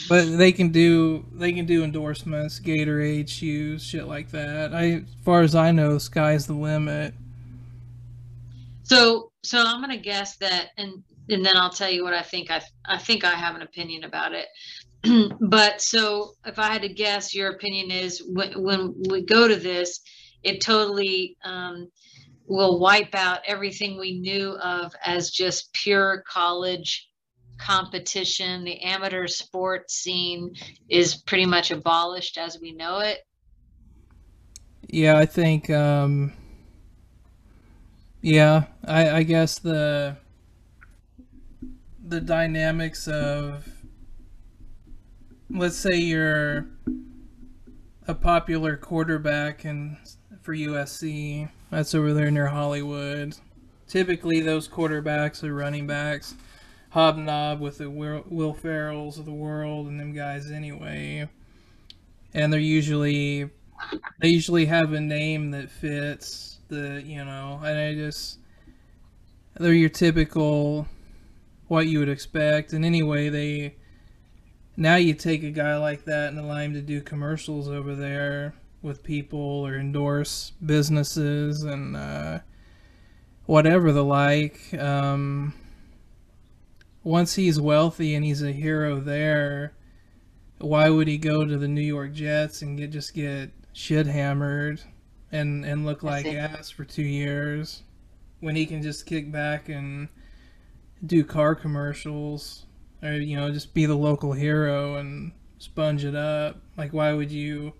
but they can do they can do endorsements, Gatorade shoes, shit like that. I, as far as I know, sky's the limit. So, so I'm gonna guess that, and and then I'll tell you what I think. I I think I have an opinion about it. (clears throat) but so if I had to guess, your opinion is when when we go to this, it totally um, will wipe out everything we knew of as just pure college competition. The amateur sports scene is pretty much abolished as we know it. Yeah, I think. Um, yeah, I, I guess the the dynamics of let's say you're a popular quarterback and for USC that's over there near Hollywood typically those quarterbacks or running backs hobnob with the Will Ferrells of the world and them guys anyway and they're usually they usually have a name that fits the you know and I just they're your typical what you would expect. And anyway, they now you take a guy like that and allow him to do commercials over there with people or endorse businesses and uh, whatever the like. Um, once he's wealthy and he's a hero there, why would he go to the New York Jets and get just get shit hammered and and look like ass for two years when he can just kick back and do car commercials or you know just be the local hero and sponge it up like why would you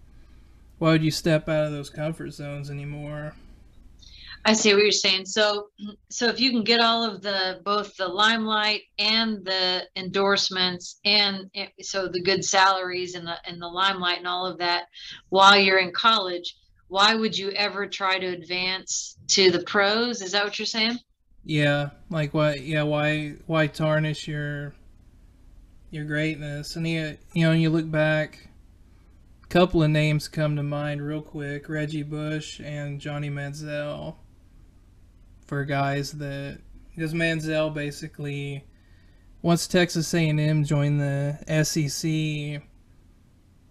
why would you step out of those comfort zones anymore i see what you're saying so so if you can get all of the both the limelight and the endorsements and so the good salaries and the and the limelight and all of that while you're in college why would you ever try to advance to the pros is that what you're saying yeah, like why? Yeah, why? Why tarnish your your greatness? And you, you know, you look back. A couple of names come to mind real quick: Reggie Bush and Johnny Manziel. For guys that, because Manziel basically, once Texas A&M joined the SEC,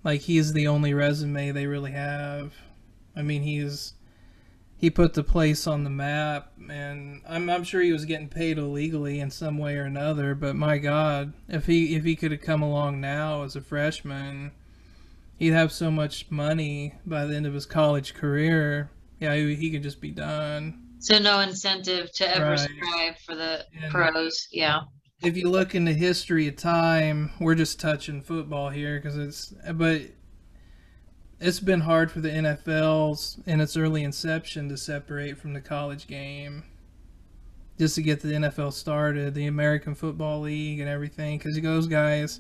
like he's the only resume they really have. I mean, he's he put the place on the map, and I'm, I'm sure he was getting paid illegally in some way or another. But my God, if he if he could have come along now as a freshman, he'd have so much money by the end of his college career. Yeah, he, he could just be done. So no incentive to ever Right. strive for the And- pros. Yeah. if you look in the history of time, we're just touching football here because it's, but it's been hard for the NFL's in its early inception to separate from the college game, just to get the NFL started, the American Football League and everything. Because those guys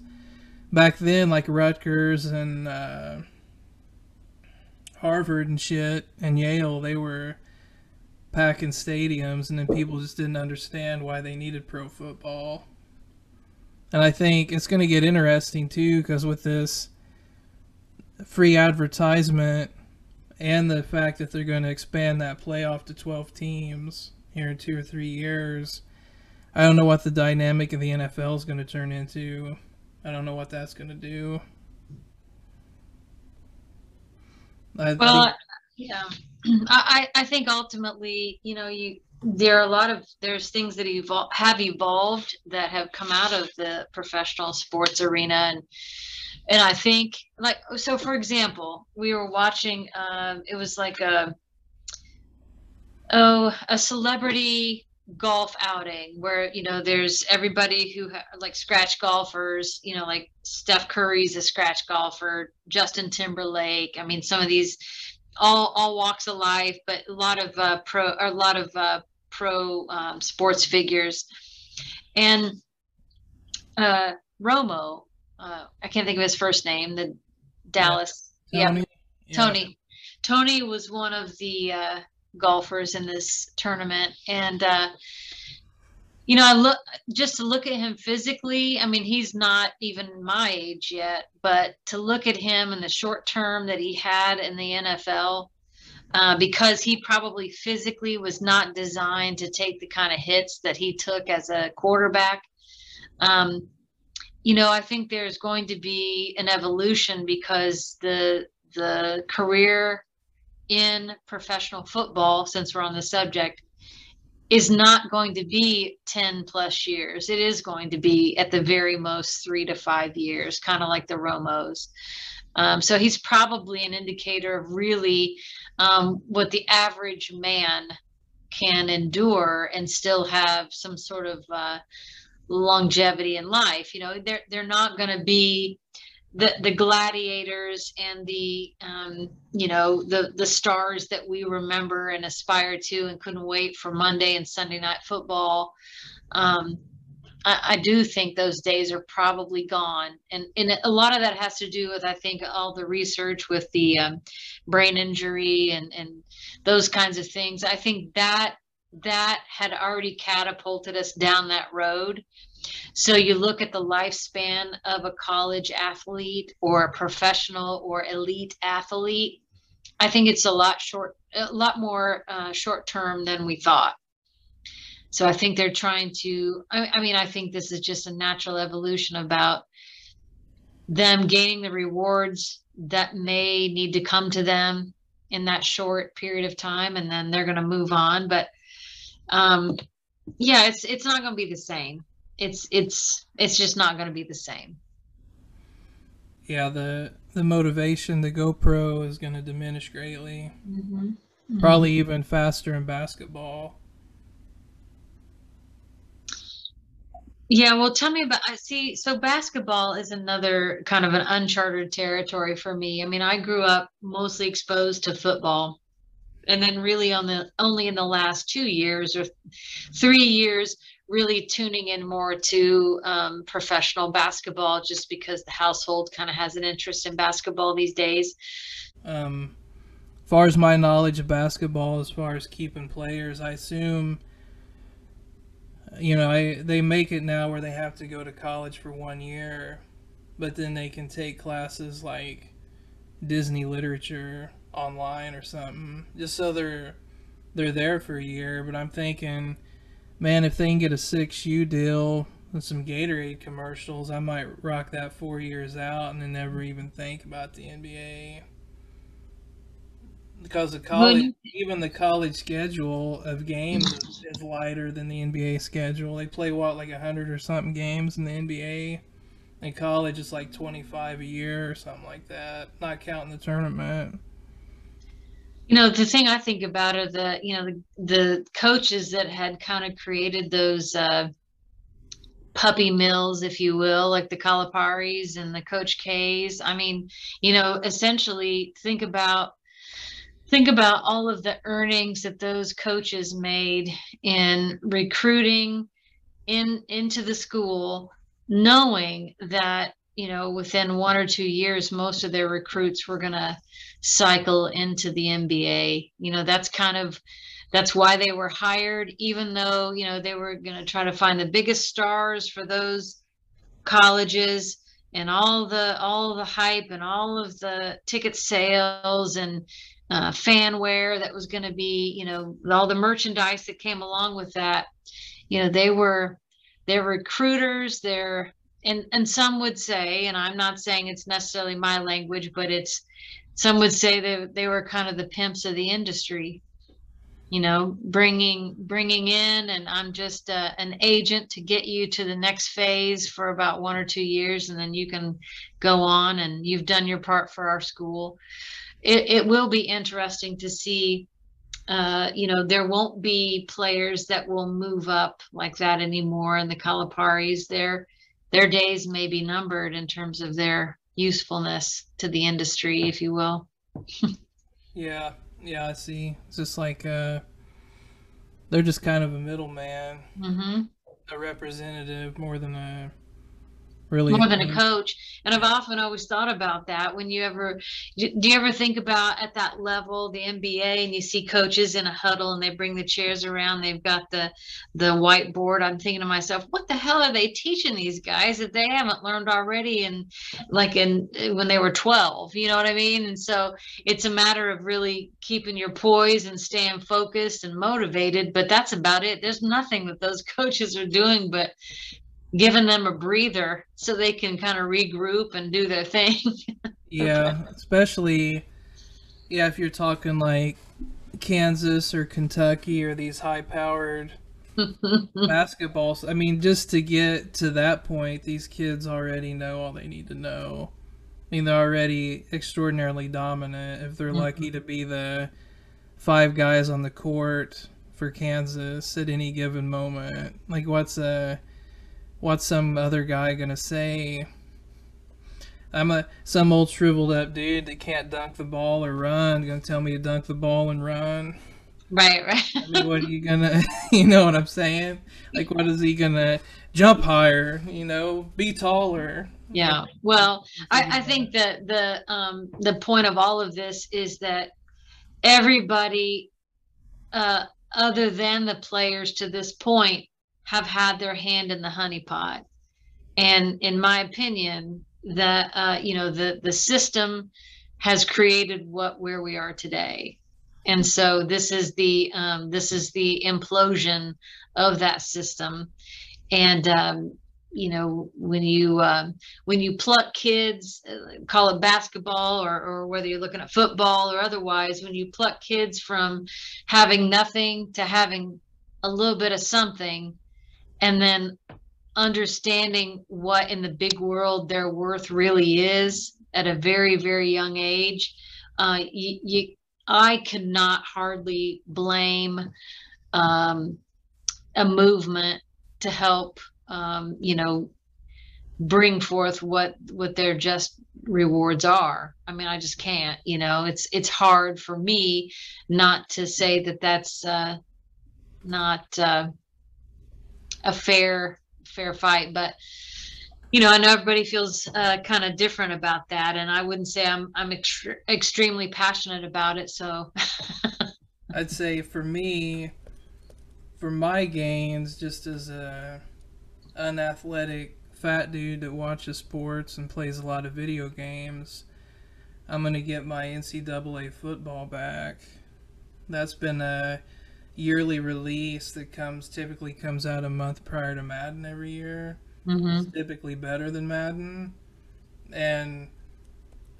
back then, like Rutgers and uh, Harvard and shit and Yale, they were packing stadiums, and then people just didn't understand why they needed pro football. And I think it's going to get interesting too, because with this free advertisement and the fact that they're going to expand that playoff to 12 teams here in two or three years, I don't know what the dynamic of the NFL is going to turn into. I don't know what that's going to do. I, Well, think- yeah, (clears throat) I, I think ultimately, you know, you there are a lot of there's things that evol- have evolved that have come out of the professional sports arena, and and I think like so. For example, we were watching. Um, it was like a oh a celebrity golf outing where you know there's everybody who ha- like scratch golfers you know like steph curry's a scratch golfer justin timberlake i mean some of these all all walks of life but a lot of uh, pro a lot of uh, pro um, sports figures and uh romo uh i can't think of his first name the dallas yeah Tony? Yeah. Tony. Tony was one of the uh, golfers in this tournament, and uh, you know, I look just to look at him physically. I mean, he's not even my age yet, but to look at him in the short term that he had in the NFL, uh, because he probably physically was not designed to take the kind of hits that he took as a quarterback. Um, you know, I think there's going to be an evolution because the the career in professional football, since we're on the subject, is not going to be 10 plus years. It is going to be at the very most three to five years, kind of like the Romos. Um, so he's probably an indicator of really um, what the average man can endure and still have some sort of uh, longevity in life. You know, they're they're not going to be the the gladiators and the um, you know the the stars that we remember and aspire to and couldn't wait for Monday and Sunday night football. Um, I, do think those days are probably gone, and and a lot of that has to do with I think all the research with the um, brain injury and and those kinds of things. I think that that had already catapulted us down that road. So you look at the lifespan of a college athlete or a professional or elite athlete. I think it's a lot short, a lot more uh, short term than we thought. So I think they're trying to. I, I mean, I think this is just a natural evolution about them gaining the rewards that may need to come to them in that short period of time, and then they're going to move on. But um, yeah, it's it's not going to be the same it's it's it's just not going to be the same. Yeah, the the motivation, the GoPro is going to diminish greatly. Mm-hmm. Probably even faster in basketball. Yeah, well, tell me about. I see. So basketball is another kind of an uncharted territory for me. I mean, I grew up mostly exposed to football, and then really on the only in the last two years or three years really tuning in more to um, professional basketball just because the household kind of has an interest in basketball these days. Um, as far as my knowledge of basketball, as far as keeping players, I assume, you know, I they make it now where they have to go to college for one year, but then they can take classes like Disney literature online or something, just so they're they're there for a year. But I'm thinking, man, if they can get a six U deal and some Gatorade commercials, I might rock that four years out and then never even think about the NBA because the college, you- even the college schedule of games is, is lighter than the NBA schedule. They play what like hundred or something games in the NBA, In college, it's like 25 a year or something like that, not counting the tournament. You know, the thing I think about are the, you know, the, the coaches that had kind of created those uh, puppy mills, if you will, like the Caliparis and the Coach K's. I mean, you know, essentially think about think about all of the earnings that those coaches made in recruiting in into the school knowing that you know within one or two years most of their recruits were going to cycle into the NBA you know that's kind of that's why they were hired even though you know they were going to try to find the biggest stars for those colleges and all the all the hype and all of the ticket sales and uh, fanware that was going to be, you know, all the merchandise that came along with that. You know, they were they're recruiters. They're and and some would say, and I'm not saying it's necessarily my language, but it's some would say they they were kind of the pimps of the industry. You know, bringing bringing in, and I'm just uh, an agent to get you to the next phase for about one or two years, and then you can go on and you've done your part for our school it, it will be interesting to see uh, you know, there won't be players that will move up like that anymore. And the Caliparis, their their days may be numbered in terms of their usefulness to the industry, if you will. yeah, yeah, I see. It's just like uh, they're just kind of a middleman, mm-hmm. a representative more than a really more than a coach. And i've often always thought about that when you ever do you ever think about at that level the nba and you see coaches in a huddle and they bring the chairs around they've got the the whiteboard. I'm thinking to myself what the hell are they teaching these guys that they haven't learned already and like in when they were 12 you know what i mean? And so it's a matter of really keeping your poise and staying focused and motivated but that's about it. There's nothing that those (laughs) coaches are doing but giving them a breather so they can kind of regroup and do their thing. (laughs) yeah, especially yeah, if you're talking like Kansas or Kentucky or these high powered (laughs) basketballs. I mean, just to get to that point, these kids already know all they need to know. I mean, they're already extraordinarily dominant if they're mm-hmm. lucky to be the five guys on the court for Kansas at any given moment. Like, what's a what's some other guy gonna say? I'm a some old shriveled up dude that can't dunk the ball or run. Gonna tell me to dunk the ball and run. Right, right. I mean, what are you gonna? (laughs) You know what I'm saying? Like, what is he gonna jump higher? You know, be taller. Yeah. Well, I, I think that the um, the point of all of this is that everybody, uh, other than the players to this point, have had their hand in the honeypot. And in my opinion, the uh, you know the the system has created what where we are today. And so this is the um, this is the implosion of that system. And um, you know when you um, when you pluck kids uh, call it basketball or, or whether you're looking at football or otherwise when you pluck kids from having nothing to having a little bit of something and then understanding what in the big world their worth really is at a very very young age uh, you, you, i cannot hardly blame um, a movement to help um, you know bring forth what what their just rewards are. I mean i just can't you know it's it's hard for me not to say that that's uh, not uh, a fair fair fight. But you know, I know everybody feels uh, kind of different about that, and I wouldn't say I'm I'm ex- extremely passionate about it. So (laughs) I'd say for me, for my gains, just as a unathletic fat dude that watches sports and plays a lot of video games, I'm gonna get my NCAA football back. That's been a yearly release that comes typically comes out a month prior to Madden every year. Mm-hmm. It's typically better than Madden, and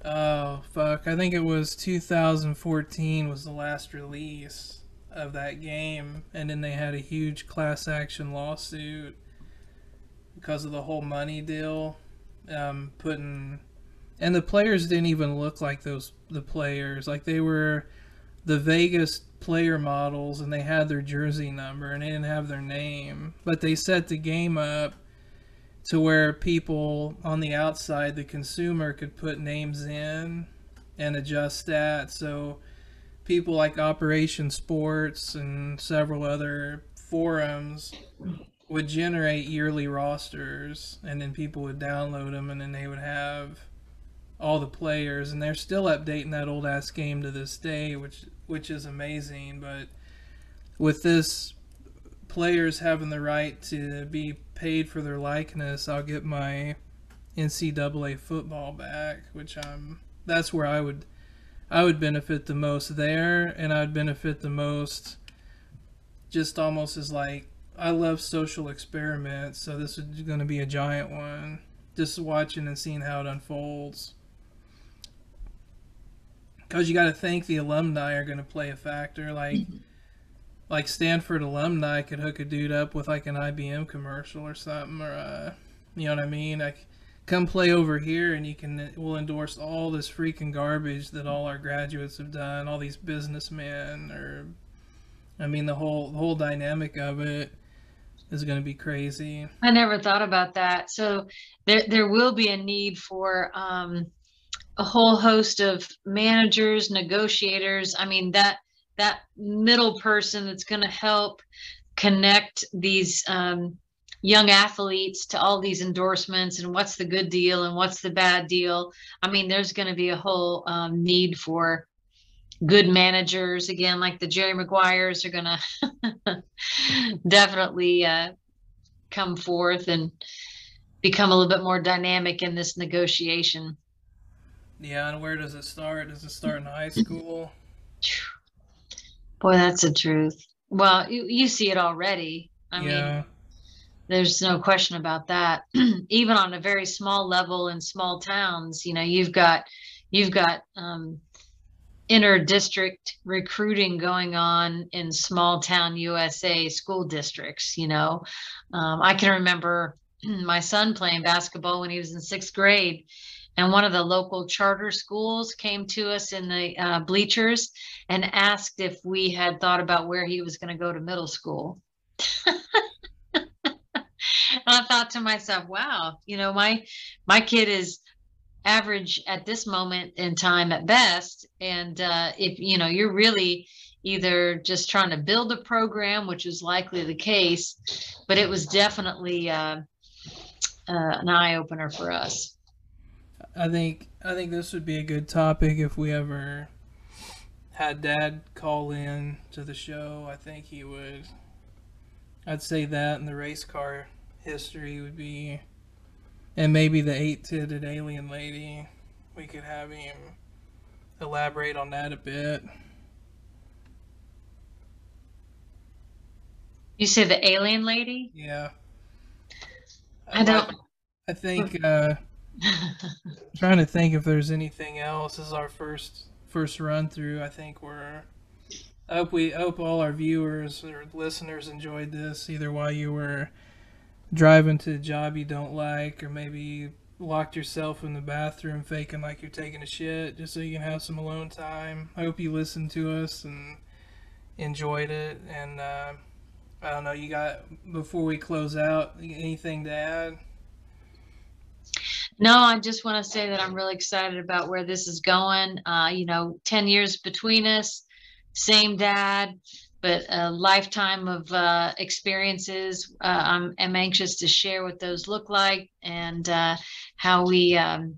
oh fuck, I think it was 2014 was the last release of that game, and then they had a huge class action lawsuit because of the whole money deal um, putting, and the players didn't even look like those the players. Like they were the Vegas player models, and they had their jersey number, and they didn't have their name. But they set the game up to where people on the outside, the consumer, could put names in and adjust that. So people like Operation Sports and several other forums would generate yearly rosters, and then people would download them, and then they would have all the players, and they're still updating that old ass game to this day, which which is amazing. But with this players having the right to be paid for their likeness, I'll get my NCAA football back, which I'm that's where I would I would benefit the most there, and I'd benefit the most just almost as like I love social experiments, so this is going to be a giant one. Just watching and seeing how it unfolds. Because you got to think the alumni are going to play a factor. Like, mm-hmm. like Stanford alumni could hook a dude up with like an IBM commercial or something, or uh, you know what I mean? Like, come play over here, and you can we'll endorse all this freaking garbage that all our graduates have done, all these businessmen, or I mean the whole the whole dynamic of it is going to be crazy. I never thought about that. So there there will be a need for um, a whole host of managers, negotiators. I mean that that middle person that's going to help connect these um, young athletes to all these endorsements and what's the good deal and what's the bad deal. I mean, there's going to be a whole um, need for good managers again like the jerry maguires are going (laughs) to definitely uh, come forth and become a little bit more dynamic in this negotiation yeah and where does it start does it start in high school boy that's the truth well you, you see it already i yeah. mean there's no question about that (clears throat) even on a very small level in small towns you know you've got you've got um, inter district recruiting going on in small town USA school districts. You know, um, I can remember (clears throat) my son playing basketball when he was in sixth grade. And one of the local charter schools came to us in the uh, bleachers and asked if we had thought about where he was going to go to middle school. (laughs) and I thought to myself, wow, you know, my my kid is average at this moment in time at best. And uh, if you know you're really either just trying to build a program, which is likely the case, but it was definitely uh, uh, an eye opener for us. I think I think this would be a good topic if we ever had Dad call in to the show. I think he would. I'd say that, and the race car history would be and maybe the eight-titted alien lady. We could have him elaborate on that a bit. You say the alien lady? Yeah. I, I don't. I think. Uh, trying to think if there's anything else. This is our first first run through. I think we're. I hope we I hope all our viewers or listeners enjoyed this either while you were driving to a job you don't like, or maybe you locked yourself in the bathroom faking like you're taking a shit just so you can have some alone time. I hope you listened to us and enjoyed it. And uh, I don't know, you got, before we close out, anything to add? No, I just want to say that I'm really excited about where this is going. Uh, you know, 10 years between us, same dad, but a lifetime of uh, experiences. Uh, I'm, I'm, anxious to share what those look like and uh, how we um,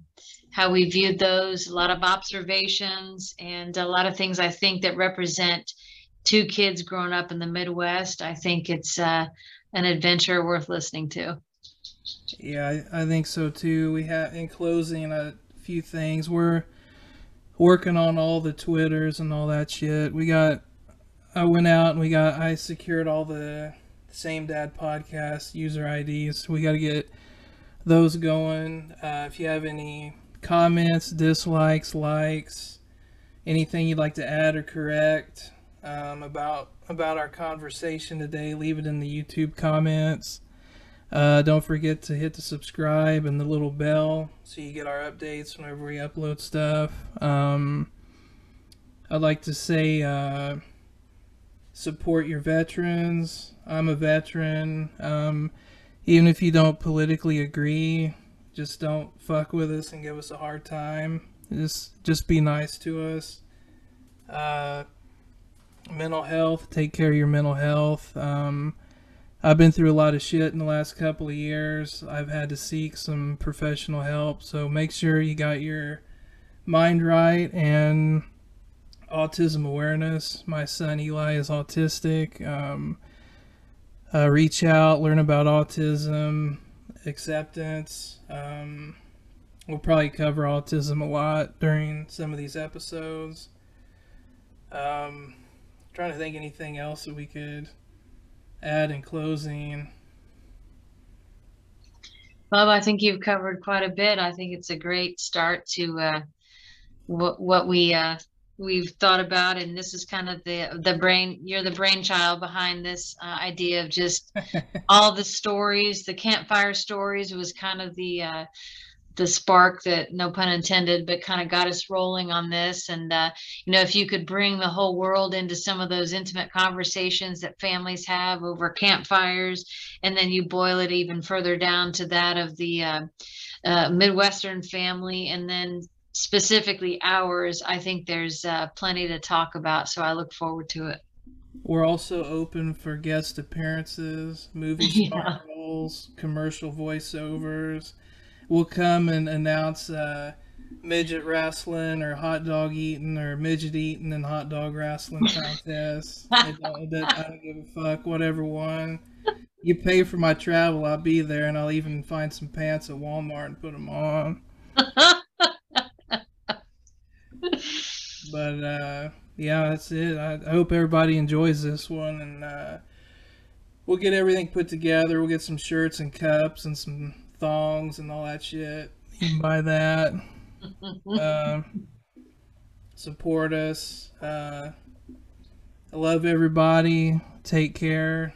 how we viewed those. A lot of observations and a lot of things I think that represent two kids growing up in the Midwest. I think it's uh, an adventure worth listening to. Yeah, I, I think so too. We have in closing a few things. We're working on all the twitters and all that shit. We got I went out and we got I secured all the same dad podcast user IDs. We got to get those going. Uh, if you have any comments, dislikes, likes, anything you'd like to add or correct um, about about our conversation today, leave it in the YouTube comments. Uh, don't forget to hit the subscribe and the little bell so you get our updates whenever we upload stuff. Um, I'd like to say uh, support your veterans. I'm a veteran. Um, even if you don't politically agree, just don't fuck with us and give us a hard time. Just just be nice to us. Uh, mental health. Take care of your mental health. Um, I've been through a lot of shit in the last couple of years. I've had to seek some professional help. So make sure you got your mind right and autism awareness. My son Eli is autistic. Um, uh, reach out, learn about autism, acceptance. Um, we'll probably cover autism a lot during some of these episodes. Um, trying to think anything else that we could add in closing. Bob, I think you've covered quite a bit. I think it's a great start to uh, what what we uh, we've thought about, and this is kind of the the brain. You're the brainchild behind this uh, idea of just (laughs) all the stories. The campfire stories was kind of the uh, the spark that no pun intended but kind of got us rolling on this and uh, you know if you could bring the whole world into some of those intimate conversations that families have over campfires and then you boil it even further down to that of the uh, uh, midwestern family and then specifically ours i think there's uh, plenty to talk about so i look forward to it we're also open for guest appearances movie (laughs) Yeah. roles commercial voiceovers we'll come and announce uh, midget wrestling or hot dog eating or midget eating and hot dog wrestling (laughs) contest. I don't, I don't give a fuck, whatever one. You pay for my travel, I'll be there, and I'll even find some pants at Walmart and put them on. But uh, yeah, that's it. I, I hope everybody enjoys this one, and uh, we'll get everything put together. We'll get some shirts and cups and some thongs and all that shit. You can buy that. (laughs) Um, support us. Uh, I love everybody. Take care.